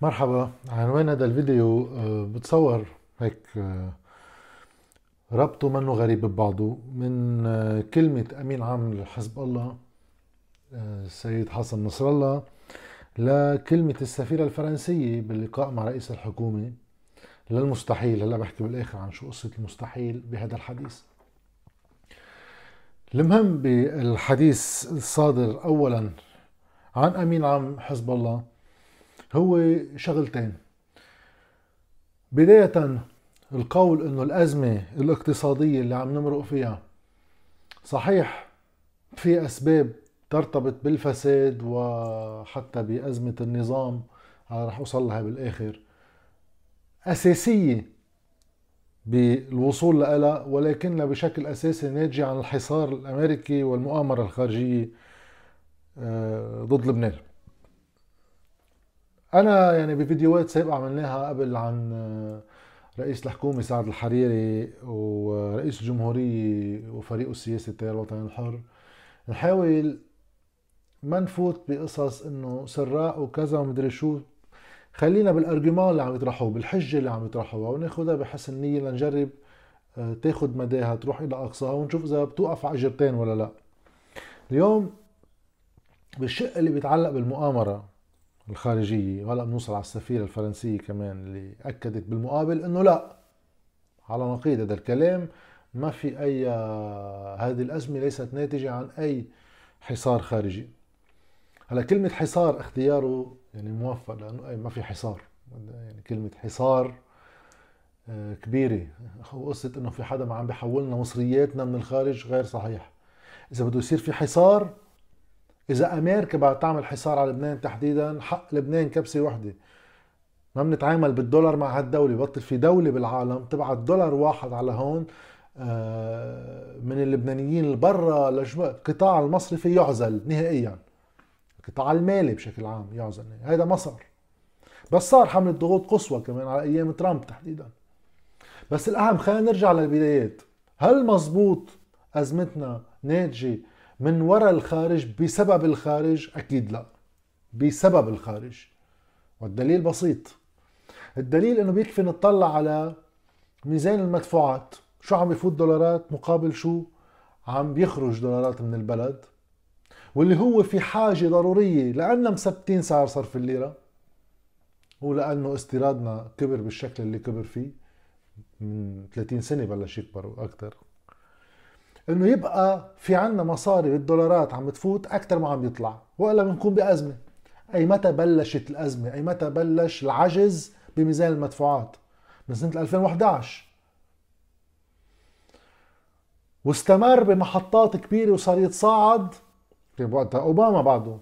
مرحبا. عنوان هذا الفيديو آه، بتصور هيك آه، ربطه منه غريب ببعضه من آه، كلمة أمين عام لحزب الله السيد حسن نصر الله لكلمة السفيرة الفرنسية باللقاء مع رئيس الحكومة. للمستحيل هلا بحكي بالآخر عن شو قصة المستحيل بهذا الحديث. المهم بالحديث الصادر اولا عن أمين عام حزب الله هو شغلتين بداية القول إنه الأزمة الاقتصادية اللي عم نمرق فيها صحيح في أسباب ترتبط بالفساد وحتى بأزمة النظام رح أوصل لها بالآخر. أساسية بالوصول لها ولكنها بشكل أساسي ناتجة عن الحصار الأمريكي والمؤامرة الخارجية آه، ضد لبنان. أنا يعني بفيديوهات سابقة عملناها قبل عن آه، رئيس الحكومة سعد الحريري ورئيس الجمهورية وفريقه السياسي التيار الوطني الحر. نحاول ما نفوت بقصص إنه سراء وكذا ومدري شو. خلينا بالارجيومون اللي عم يطرحوه بالحجة اللي عم يطرحوها وناخذها بحسن نيه لنجرب آه، تاخذ مداها تروح إلى أقصاها ونشوف إذا بتوقف على اجرتين ولا لا. اليوم بالشق اللي بيتعلق بالمؤامرة الخارجية وهلا بنوصل على السفيرة الفرنسية كمان اللي أكدت بالمقابل إنه لا. على نقيض هذا الكلام ما في أي هذه الأزمة ليست ناتجة عن أي حصار خارجي. هلا كلمة حصار اختياره يعني موفق لأنه أي ما في حصار. يعني كلمة حصار آه، كبيرة. وقصة إنه في حدا ما عم بيحولنا مصرياتنا من الخارج غير صحيح. إذا بده يصير في حصار إذا أمريكا بدها تعمل حصار على لبنان تحديدا حق لبنان كبسة وحدة. ما بنتعامل بالدولار مع هالدولة بطل في دولة بالعالم تبعت دولار واحد على هون آه، من اللبنانيين اللي القطاع المصرفي يعزل نهائيا. القطاع المالي بشكل عام يعزل هذا ما صار بس صار حملة ضغوط قصوى كمان على أيام ترامب تحديدا. بس الأهم خلينا نرجع للبدايات. هل مزبوط أزمتنا ناتجة من وراء الخارج بسبب الخارج؟ أكيد لا. بسبب الخارج. والدليل بسيط. الدليل إنه بيكفي نطلع على ميزان المدفوعات. شو عم بفوت دولارات؟ مقابل شو؟ عم بيخرج دولارات من البلد. واللي هو في حاجة ضرورية لأننا مثبتين سعر صرف الليرة ولأنه استيرادنا كبر بالشكل اللي كبر فيه. من 30 سنة بلش يكبر وأكثر إنه يبقى في عنا مصاري بالدولارات عم تفوت أكثر ما عم يطلع وإلا بنكون بأزمة. أي متى بلشت الأزمة؟ أي متى بلش العجز بميزان المدفوعات؟ من سنة 2011 واستمر بمحطات كبيرة وصار يتصاعد كان بوقتها أوباما بعده.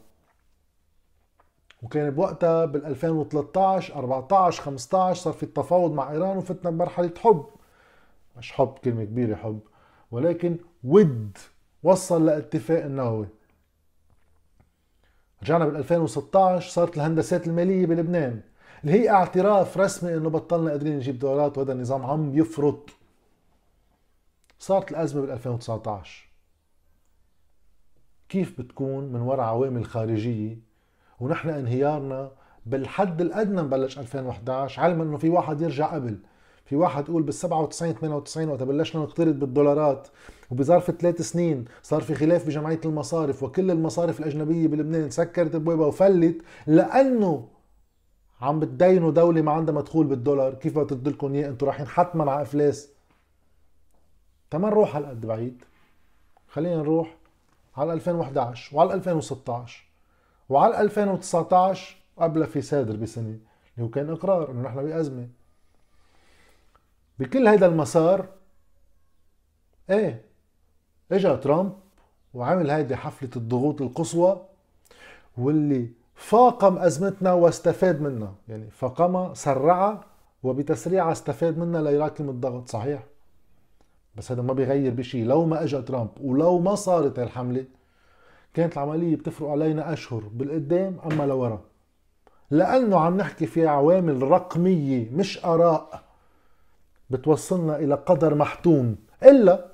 وكان بوقتها بال 2013 14 15 صار في التفاوض مع إيران وفتنا بمرحلة حب. مش حب كلمة كبيرة حب. ولكن ود وصل لاتفاق النووي. رجعنا بال 2016 صارت الهندسات المالية بلبنان اللي هي اعتراف رسمي إنه بطلنا قادرين نجيب دولارات وهذا النظام عم يفرط. صارت الأزمة بال 2019 كيف بتكون من وراء عوامل خارجية؟ ونحن انهيارنا بالحد الأدنى بلش 2011 علما إنه في واحد يرجع قبل. في واحد يقول بال 97 98 وقت بلشنا نقترض بالدولارات وبظرف ثلاث سنين صار في خلاف بجمعية المصارف وكل المصارف الأجنبية بلبنان سكرت ابوابها وفلت لأنه عم بتدينوا دولة ما عندها مدخول بالدولار. كيف بدي لكم إياه؟ أنتم رايحين حتما على أفلاس. تما نروح هالقد بعيد. خلينا نروح على 2011 وعلى 2016 وعلى 2019 قبل في سادر بسنة اللي هو كان إقرار إنه نحن بأزمة. بكل هيدا المسار إيه إجا ترامب وعمل هيدي حفلة الضغوط القصوى واللي فاقم أزمتنا واستفاد منها يعني فاقمها سرعها وبتسريعها استفاد منها ليراكم الضغط صحيح؟ بس هذا ما بيغير بشيء لو ما اجى ترامب ولو ما صارت الحملة كانت العملية بتفرق علينا أشهر بالقدام أما لورا. لأنه عم نحكي في عوامل رقمية مش آراء. بتوصلنا إلى قدر محتوم. إلا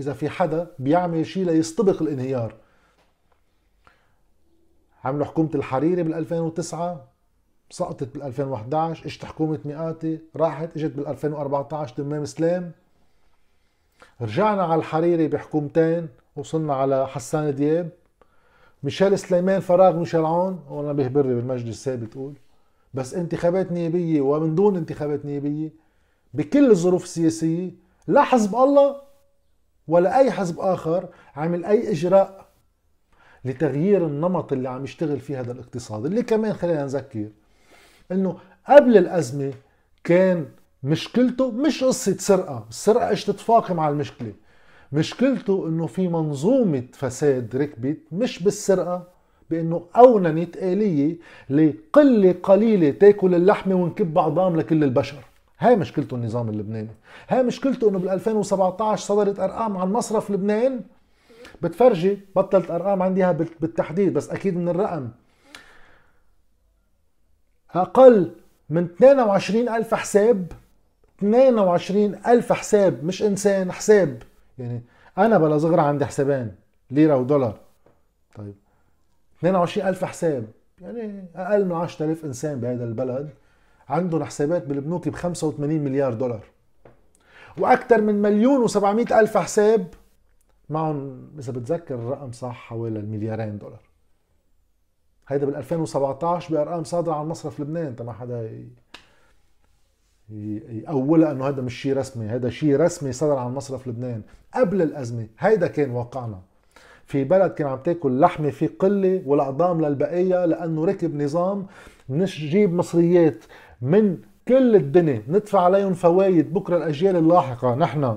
إذا في حدا بيعمل شيء ليستبق الانهيار. عملوا حكومة الحريري بال 2009 سقطت بال 2011 إجت حكومة مئاتي راحت إجت بال 2014 تمام سلام رجعنا على الحريري بحكومتين وصلنا على حسان دياب. ميشيل سليمان فراغ ميشيل عون وأنا بيهبرني بالمجلس السابق تقول. بس انتخابات نيابية ومن دون انتخابات نيابية بكل الظروف السياسية لا حزب الله ولا أي حزب آخر عمل أي إجراء لتغيير النمط اللي عم يشتغل فيه هذا الاقتصاد. اللي كمان خلينا نذكر إنه قبل الأزمة كان مشكلته مش قصة سرقة السرقة إيش تتفاقم على المشكلة؟ مشكلته إنه في منظومة فساد ركبت مش بالسرقة بإنه أوننت آلية لقلة قليلة تأكل اللحمة ونكب عظام لكل البشر. هاي مشكلته النظام اللبناني. هاي مشكلته إنه بال 2017 صدرت أرقام عن مصرف لبنان. بتفرجي بطلت أرقام عندي بالتحديد بس أكيد من الرقم. أقل من 22 ألف حساب. 22 ألف حساب مش إنسان حساب. يعني أنا بلا صغر عندي حسابين ليرة ودولار. طيب. 22 ألف حساب. يعني أقل من 10000 إنسان بهذا البلد. عندهم حسابات بالبنوك ب 85 مليار دولار. وأكثر من مليون و700 ألف حساب معهم إذا بتذكر الرقم صح حوالي المليارين دولار. هيدا بال 2017 بأرقام صادرة عن مصرف لبنان. تما حدا يقولها إنه هذا مش شيء رسمي. هذا شيء رسمي صدر عن مصرف لبنان قبل الأزمة. هيدا كان واقعنا. في بلد كان عم تاكل لحمة في قلة والعظام للبقية لأنه ركب نظام نجيب مصريات من كل الدنيا ندفع عليهم فوايد بكرة الأجيال اللاحقة. نحن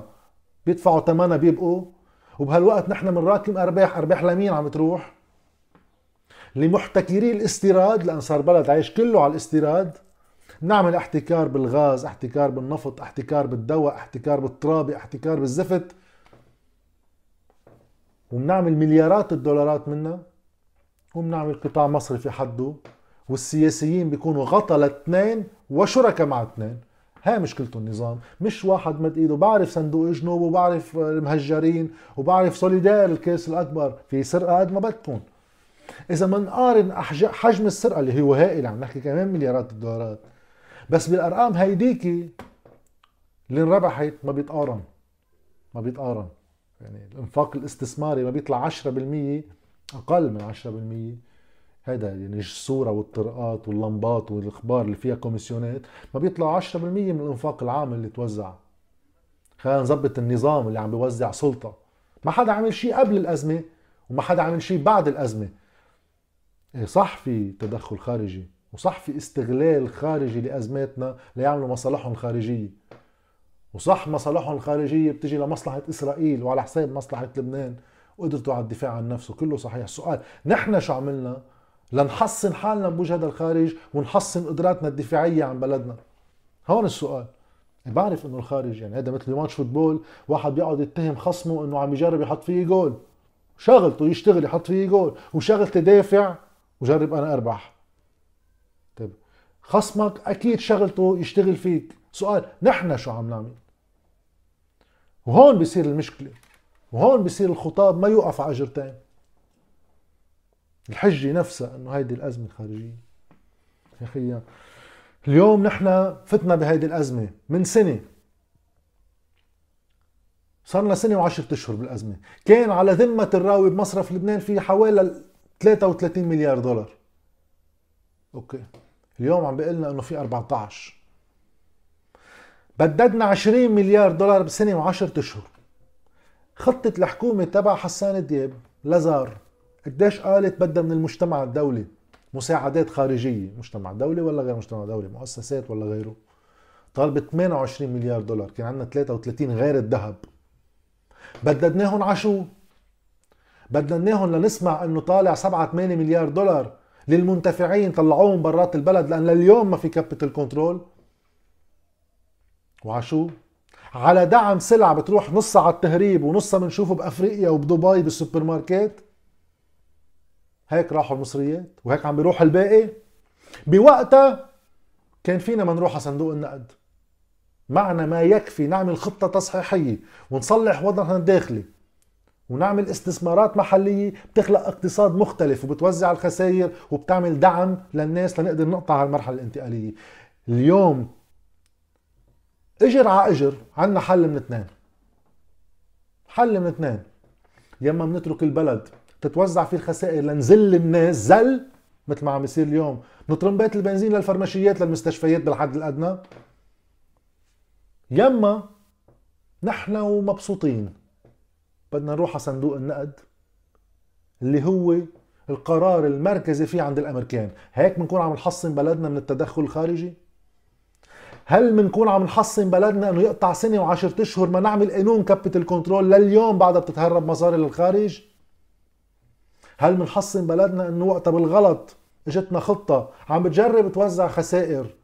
بيدفعوا ثمنها بيبقوا وبهالوقت نحن بنراكم أرباح أرباح لمين عم تروح؟ لمحتكري الاستيراد لأن صار بلد عايش كله على الاستيراد. نعمل احتكار بالغاز احتكار بالنفط احتكار بالدواء احتكار بالترابي احتكار بالزفت. وبنعمل مليارات الدولارات منها وبنعمل قطاع مصرفي حده. والسياسيين بيكونوا غطى لاثنين وشركاء مع اثنين. هاي مشكلته النظام. مش واحد مد إيده. بعرف صندوق جنوب وبعرف المهجرين وبعرف سوليدار الكيس الأكبر. في سرقة قد ما بدكم. إذا منقارن حجم السرقة اللي هو هائل عم نحكي كمان مليارات الدولارات. بس بالأرقام هيديكي اللي انربحت ما بيتقارن. ما بيتقارن. يعني الإنفاق الاستثماري ما بيطلع 10% أقل من 10% هذا يعني الصورة والطرقات واللمبات والإخبار اللي فيها كوميسيونات ما بيطلع 10% من الإنفاق العام اللي توزع. خلينا نظبط النظام اللي عم بيوزع سلطة. ما حدا عمل شيء قبل الأزمة وما حدا عمل شيء بعد الأزمة. إيه صح في تدخل خارجي وصح في استغلال خارجي لأزماتنا ليعملوا مصالحهم الخارجية. وصح مصالحهم الخارجية بتجي لمصلحة إسرائيل وعلى حساب مصلحة لبنان. وقدرته على الدفاع عن نفسه كله صحيح. السؤال نحن شو عملنا؟ لنحصن حالنا بوجه هذا الخارج ونحصن قدراتنا الدفاعية عن بلدنا. هون السؤال. بعرف إنه الخارج يعني هذا مثل ماتش فوتبول واحد بيقعد يتهم خصمه إنه عم يجرب يحط فيه جول. شغلته يشتغل يحط فيه جول وشغلتي دافع وجرب أنا أربح. طيب خصمك أكيد شغلته يشتغل فيك. سؤال نحن شو عم نعمل؟ وهون بصير المشكلة. وهون بصير الخطاب ما يوقف على اجرتين الحجة نفسها إنه هيدي الأزمة الخارجية. يا أخي اليوم نحن فتنا بهيدي الأزمة من سنة. صار لنا سنة وعشرة أشهر بالأزمة. كان على ذمة الراوي بمصرف لبنان في حوالي 33 مليار دولار. أوكي. اليوم عم بيقول لنا إنه في 14 بددنا 20 مليار دولار بسنة و10 أشهر. خطة الحكومة تبع حسان دياب لزار قديش قالت بدها من المجتمع الدولي مساعدات خارجية مجتمع دولي ولا غير مجتمع دولي مؤسسات ولا غيره. طالبت 28 مليار دولار كان عندنا 33 غير الذهب. بددناهم عشو بددناهم لنسمع إنه طالع 7 8 مليار دولار للمنتفعين طلعوهم برات البلد لأن لليوم ما في capital control وعشو على دعم سلع بتروح نصها على التهريب ونصها بنشوفه بأفريقيا وبدبي بالسوبر ماركت. هيك راحوا المصريات وهيك عم بيروح الباقي. بوقتها كان فينا ما نروح على صندوق النقد. معنا ما يكفي نعمل خطة تصحيحية ونصلح وضعنا الداخلي. ونعمل استثمارات محلية بتخلق اقتصاد مختلف وبتوزع الخسائر وبتعمل دعم للناس لنقدر نقطع المرحلة الانتقالية. اليوم اجر على اجر عنا حل من اثنين. حل من اثنين. يا إما بنترك البلد تتوزع فيه الخسائر لنزل الناس زل مثل ما عم يصير اليوم. نطرم بيت البنزين للفرماشيات للمستشفيات بالحد الأدنى. يما نحن ومبسوطين. بدنا نروح على صندوق النقد اللي هو القرار المركزي فيه عند الأمريكان. هيك بنكون عم نحصن بلدنا من التدخل الخارجي؟ هل بنكون عم نحصن بلدنا إنه يقطع سنة وعشرة أشهر ما نعمل قانون capital control لليوم بعدها بتتهرب مصاري للخارج؟ هل بنحصن بلدنا إنه وقتها بالغلط إجتنا خطة؟ عم بتجرب توزع خسائر.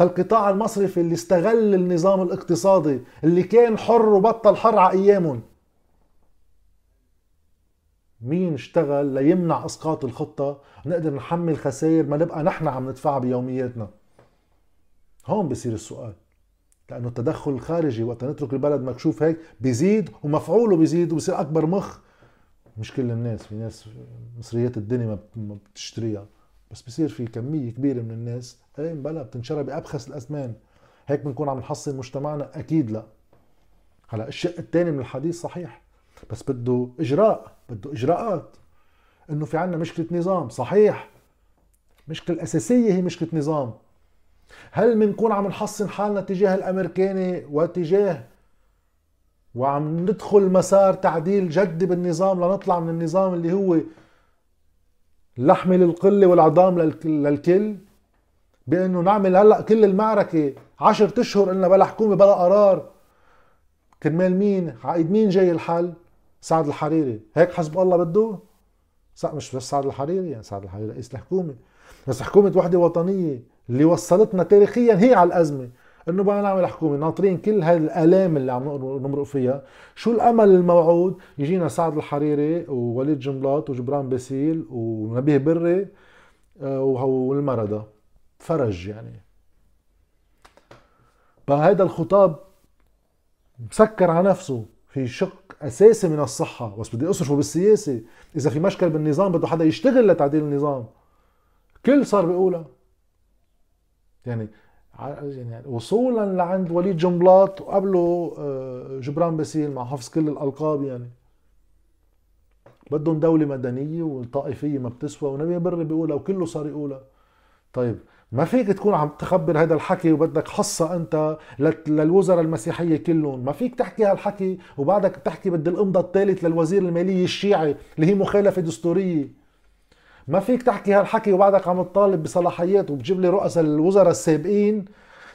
القطاع المصرفي اللي استغل النظام الاقتصادي اللي كان حر وبطل حر على أيامهم. مين اشتغل ليمنع إسقاط الخطة؟ نقدر نحمل خسائر ما نبقى نحن عم ندفعها بيومياتنا. هون بصير السؤال. لأنه التدخل الخارجي وقت نترك البلد مكشوف هيك بيزيد ومفعوله بيزيد وبصير أكبر مخ. مش كل الناس في ناس مصريات الدنيا ما بتشتريها بس بصير في كمية كبيرة من الناس إيه بلا بتنشرى بأبخس الاثمان هيك بنكون عم نحصن مجتمعنا أكيد لا. هلا الشق الثاني من الحديث صحيح بس بده إجراء بده إجراءات. إنه في عنا مشكلة نظام صحيح. مشكلة أساسية هي مشكلة نظام. هل بنكون عم نحصن حالنا تجاه الأمريكاني وتجاه وعم ندخل مسار تعديل جدي بالنظام لنطلع من النظام اللي هو لحم للقلة والعظام للكل بأنه نعمل هلأ كل المعركة عشر أشهر قلنا بلا حكومة بلا قرار. كرمال مين؟ عقيد مين جاي الحل؟ سعد الحريري. هيك حسب الله بده؟ مش بس سعد الحريري يعني سعد الحريري رئيس الحكومة. بس حكومة وحدة وطنية اللي وصلتنا تاريخيا هي على الأزمة. إنه بدنا نعمل حكومه ناطرين كل هاي الآلام اللي عم نمرق فيها. شو الأمل الموعود؟ يجينا سعد الحريري ووليد جنبلاط وجبران باسيل ونبيه بري آه، والمردة فرج يعني. فهذا الخطاب مسكر على نفسه. في شق أساسي من الصحة. بس بدي أصرفه بالسياسة. إذا في مشكل بالنظام بده حدا يشتغل لتعديل النظام. كل صار بيقولها. يعني يعني وصولا لعند وليد جنبلاط وقبله آه، جبران باسيل مع حفظ كل الألقاب يعني. بدهم دولة مدنية والطائفية ما بتسوى ونبي بري بيقولها وكله صار يقولها. طيب ما فيك تكون عم تخبر هذا الحكي وبدك حصة أنت للوزراء المسيحية كلهم. ما فيك تحكي هالحكي وبعدك تحكي بدي الامضة الثالث للوزير المالية الشيعي اللي هي مخالفة دستورية. ما فيك تحكي هالحكي وبعدك عم تطالب بصلاحيات وبتجيب لي رؤساء الوزراء السابقين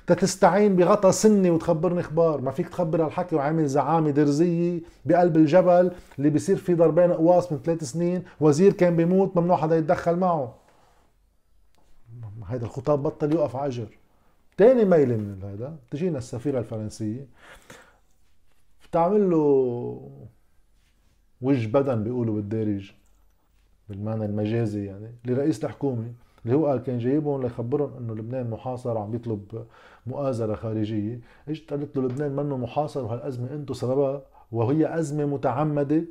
تستعين بغطا سني وتخبرني أخبار. ما فيك تخبر هالحكي وعامل زعامة درزية بقلب الجبل اللي بيصير في ضربين قواص من ثلاث سنين. وزير كان بيموت ممنوع حدا يتدخل معه. هيدا الخطاب بطل يوقف عجر تاني ميلة من هذا تجينا السفيرة الفرنسية. بتعمل له وجه بدن بيقولوا بالدارج. بالمعنى المجازي يعني لرئيس الحكومة اللي هو قال كان جايبهم ليخبرهم إنه لبنان محاصر وعم يطلب مؤازرة خارجية، اجت قالت له لبنان منه محاصر وهالأزمة أنتم سببها وهي أزمة متعمدة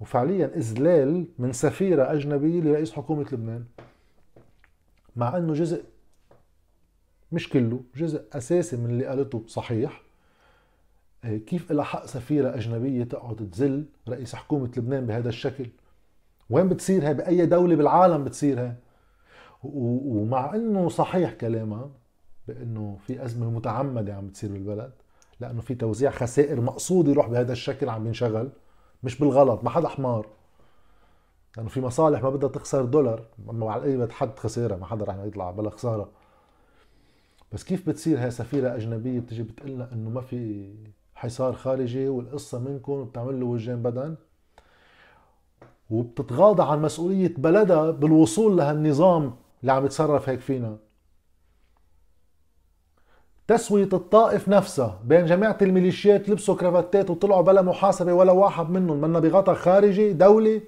وفعليا إذلال من سفيرة أجنبية لرئيس حكومة لبنان. مع إنه جزء مش كله، جزء أساسي من اللي قالته صحيح. إيه، كيف لها حق سفيرة أجنبية تقعد تذل رئيس حكومة لبنان بهذا الشكل؟ وين بتصير هاي؟ بأي دولة بالعالم بتصير هاي؟ ومع إنه صحيح كلامها بإنه في أزمة متعمدة عم بتصير بالبلد لأنه في توزيع خسائر مقصود يروح بهذا الشكل عم ينشغل مش بالغلط ما حدا حمار. لأنه في مصالح ما بدها تخسر دولار اما على اي حد خسارة ما حدا رح يطلع بلا خسارة. بس كيف بتصير هاي سفيرة أجنبية بتجي بتقلنا إنه ما في حصار خارجي والقصة منكم وبتعمل له وجهين بدن؟ وبتتغاضى عن مسؤولية بلدها بالوصول لهالنظام اللي عم يتصرف هيك فينا. تسوية الطائف نفسها بين جماعة الميليشيات لبسوا كرافتات وطلعوا بلا محاسبة ولا واحد منهم منا بغطى خارجي دولي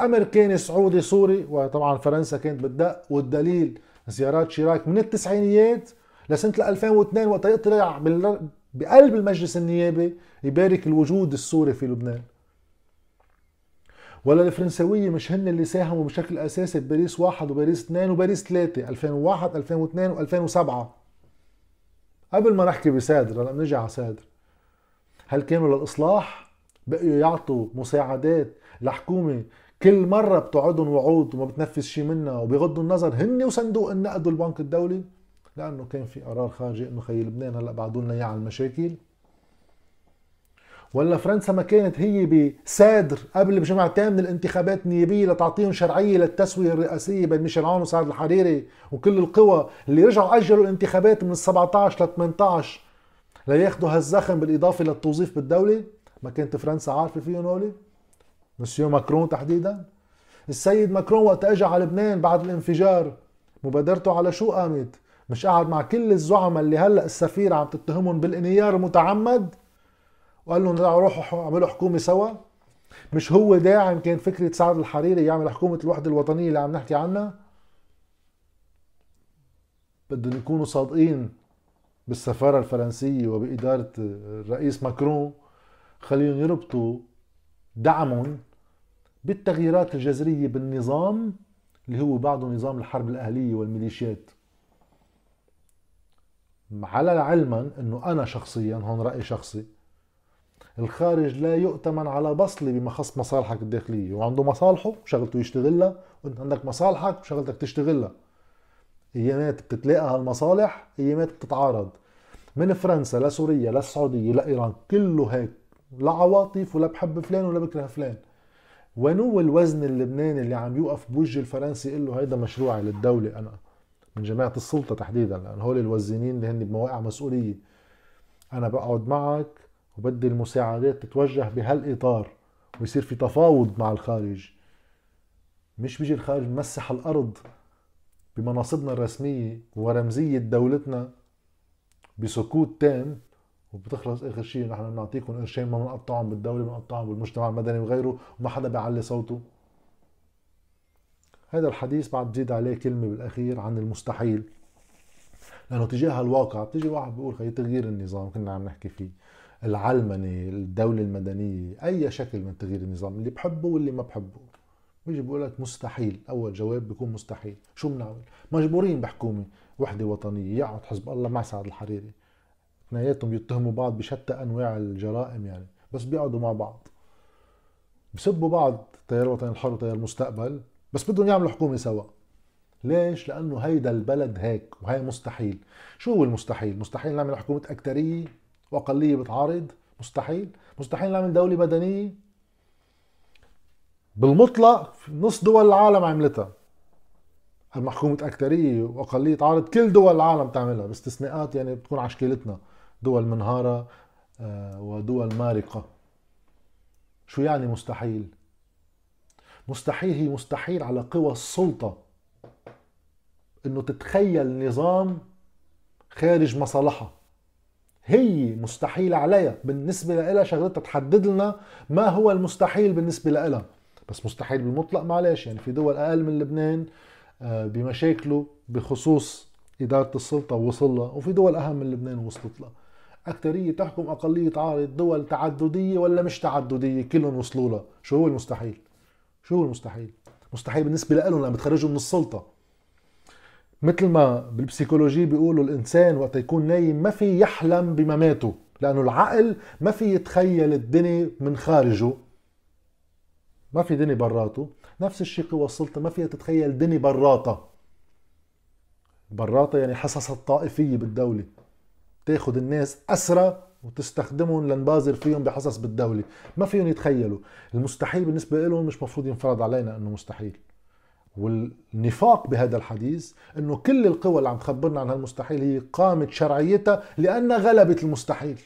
أمريكاني سعودي سوري وطبعا فرنسا كانت بالدق والدليل زيارات شيراك من التسعينيات لسنة 2002 وقت يطلع بقلب المجلس النيابي يبارك الوجود السوري في لبنان. ولا الفرنسويه مش هن اللي ساهموا بشكل أساسي بباريس واحد وباريس اثنين وباريس ثلاثة 2001 2002 و2007 قبل ما نحكي بسادر هلا بنجي على سادر هل كانوا للإصلاح؟ بقيوا يعطوا مساعدات لحكومة. كل مرة بتوعدهم وعود وما بتنفذ شيء منها وبغضوا النظر هن وصندوق النقد والبنك الدولي؟ لأنه كان في قرار خارجي إنه خي لبنان هلا بعدوا لنا إياه على المشاكل. ولا فرنسا ما كانت هي بسادر قبل بجمعتين من الانتخابات النيابية لتعطيهم شرعية للتسوية الرئاسية بين ميشيل عون وسعد الحريري وكل القوى اللي رجعوا أجلوا الانتخابات من ال 17 ل 18 لياخذوا هالزخم بالإضافة للتوظيف بالدولة؟ ما كانت فرنسا عارفة فيهم هولي؟ مسيو ماكرون تحديدا؟ السيد ماكرون وقت اجى على لبنان بعد الانفجار مبادرته على شو قامت؟ مش قاعد مع كل الزعماء اللي هلأ السفيرة عم تتهمهم بالانهيار المتعمد وقال لهم روحوا اعملوا حكومة سوا. مش هو داعم كان فكرة سعد الحريري يعمل حكومة الوحدة الوطنية اللي عم نحكي عنها؟ بدهم يكونوا صادقين بالسفارة الفرنسية وبإدارة الرئيس ماكرون. خليهم يربطوا دعمهم بالتغييرات الجذرية بالنظام اللي هو بعده نظام الحرب الأهلية والميليشيات. على علما إنه أنا شخصيا هون رأي شخصي الخارج لا يؤتمن على بصلي بما خص مصالحك الداخلية وعنده مصالحه وشغلته يشتغلها وانت عندك مصالحك وشغلتك تشتغلها. أيامات بتتلاقى هالمصالح أيامات بتتعارض. من فرنسا لسوريا للسعودية لإيران كله هيك لا عواطف ولا بحب فلان ولا بكره فلان. وين هو الوزن اللبناني اللي عم يوقف بوجه الفرنسي يقول له هيدا مشروعي للدولة؟ أنا من جماعة السلطة تحديدا لأن هول الوزنين اللي هن بمواقع مسؤولية. أنا بقعد معك وبدي المساعدات تتوجه بهالإطار ويصير في تفاوض مع الخارج. مش بيجي الخارج مسح الأرض بمناصبنا الرسمية ورمزية دولتنا بسكوت تام وبتخلص آخر شيء نحن بنعطيكم قرشين ما بنقطعهم بالدولة بنقطعهم بالمجتمع المدني وغيره وما حدا بيعلي صوته. هذا الحديث بعد بزيد عليه كلمة بالأخير عن المستحيل. لأنه تجاه الواقع بتيجي واحد بيقول خي تغيير النظام كنا عم نحكي فيه. العلمنه الدولة المدنية أي شكل من تغيير النظام اللي بحبه واللي ما بحبه. بيجي بيقول لك مستحيل. أول جواب بيكون مستحيل. شو بنعمل؟ مجبورين بحكومة وحدة وطنية. يقعد حزب الله مع سعد الحريري. اثنيناتهم بيتهموا بعض بشتى أنواع الجرائم يعني. بس بيقعدوا مع بعض. بسبوا بعض تيار الوطن الحر وتيار المستقبل بس بدهم يعملوا حكومة سوا. ليش؟ لأنه هيدا البلد هيك وهي مستحيل. شو هو المستحيل؟ مستحيل نعمل حكومة أكترية. واقليه بتعارض مستحيل. مستحيل نعمل دولة مدنية. بالمطلق نص دول العالم عملتها. المحكومة أكترية وأقلية عارض كل دول العالم تعملها باستثناءات يعني بتكون على شكلتنا. دول منهارة آه، ودول مارقة. شو يعني مستحيل؟ مستحيل هي مستحيل على قوى السلطة إنه تتخيل نظام خارج مصالحها. هي مستحيل عليها بالنسبة لها شغلتها تحدد لنا ما هو المستحيل بالنسبة لها بس مستحيل بالمطلق معلش يعني في دول أقل من لبنان آه، بمشاكله بخصوص إدارة السلطة وصل وفي دول أهم من لبنان وصلت لها. أكترية تحكم أقلية عارض دول تعددية ولا مش تعددية كلهم وصلوا لها. شو هو المستحيل؟ شو هو المستحيل؟ مستحيل بالنسبة لهم لما بتخرجوا من السلطة. مثل ما بالبسيكولوجي بيقولوا الإنسان وقت يكون نايم ما في يحلم بمماته لأنه العقل ما في يتخيل الدنيا من خارجه. ما في دنيا براته. نفس الشيء قوى السلطة ما فيها تتخيل دنيا براطه براطه يعني حصص الطائفية بالدولة. تاخذ الناس أسرى وتستخدمهم لنبازر فيهم بحصص بالدولة. ما فيهم يتخيلوا. المستحيل بالنسبة لهم مش مفروض ينفرض علينا إنه مستحيل. والنفاق بهذا الحديث إنه كل القوى اللي عم تخبرنا عن هالمستحيل هي قامت شرعيتها لأنها غلبت المستحيل.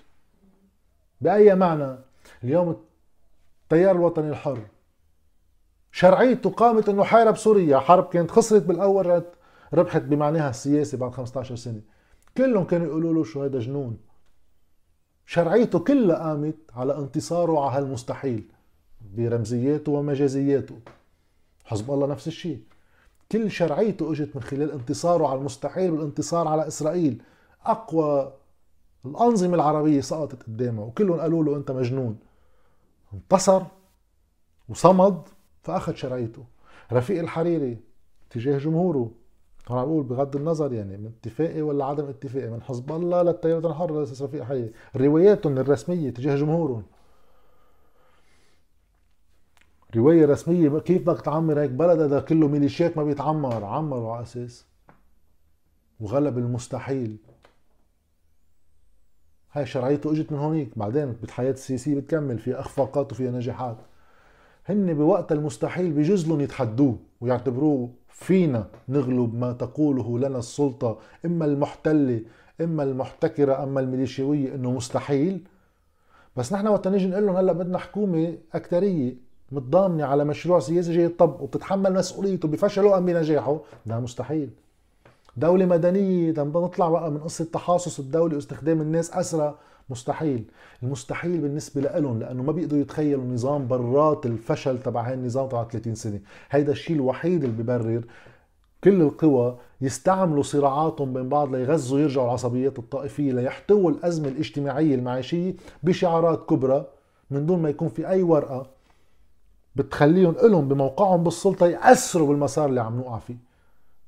بأي معنى؟ اليوم التيار الوطني الحر شرعيته قامت إنه حارب سوريا حرب كانت خسرت بالأول ربحت بمعناها السياسي بعد 15 سنة. كلهم كانوا يقولوا له شو هذا جنون. شرعيته كلها قامت على انتصاره على هالمستحيل برمزياته ومجازياته. حزب الله نفس الشيء. كل شرعيته إجت من خلال انتصاره على المستحيل والانتصار على إسرائيل. أقوى الأنظمة العربية سقطت قدامه وكلهم قالوا له أنت مجنون. انتصر وصمد فأخذ شرعيته. رفيق الحريري تجاه جمهوره. عم بقول بغض النظر يعني من اتفاقي ولا عدم اتفاقي من حزب الله للتيار الحر للاساس رفيق حي رواياتهم الرسمية تجاه جمهورهم رواية رسمية كيف بدك تعمر هيك بلد هذا كله ميليشيات ما بيتعمر. عمروا على أساس. وغلب المستحيل. هاي شرعيته إجت من هونيك. بعدين بالحياة السياسيه بتكمل. في أخفاقات وفيها نجاحات. هن بوقت المستحيل بجوز لهم يتحدوه ويعتبروه فينا نغلب ما تقوله لنا السلطة. إما المحتلة إما المحتكرة أما الميليشيوية إنه مستحيل. بس نحن وقت نيجي نقول لهم هلأ بدنا حكومة أكترية. متضامنة على مشروع سياسي جاي. يطبق وبتتحمل مسؤوليته بفشله أم بنجاحه؟ ده مستحيل. دولة مدنية نطلع بقى من قصة تحاصص الدولة واستخدام الناس أسرى مستحيل. المستحيل بالنسبة لهم لأنه ما بيقدروا يتخيلوا نظام برات الفشل تبع هاي النظام تبع 30 سنة. هيدا الشيء الوحيد اللي ببرر كل القوى يستعملوا صراعاتهم بين بعض ليغذوا يرجعوا العصبيات الطائفية ليحتووا الأزمة الاجتماعية المعيشية بشعارات كبرى من دون ما يكون في أي ورقة بتخليهم لهم بموقعهم بالسلطة يأثروا بالمسار اللي عم نوقع فيه.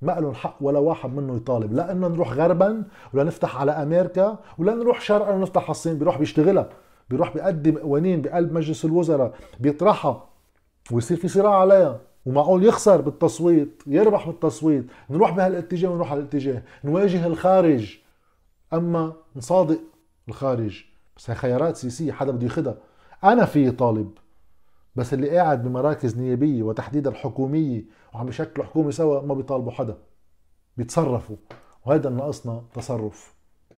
ما لهم حق ولا واحد منه يطالب. لا إنه نروح غربا ولا نفتح على أمريكا ولا نروح شرقا ونفتح على الصين. بيروح بيشتغلها. بيروح بيقدم قوانين بقلب مجلس الوزراء بيطرحها ويصير في صراع عليها. ومعقول يخسر بالتصويت يربح بالتصويت. نروح بهالاتجاه ونروح على الاتجاه. نواجه الخارج. أما نصادق الخارج. بس هي خيارات سياسية حدا بده ياخذها أنا في طالب. بس اللي قاعد بمراكز نيابية وتحديدا حكوميه وعم بيشكلوا حكومة سوا ما بيطالبوا حدا. بيتصرفوا. وهذا ناقصنا تصرف.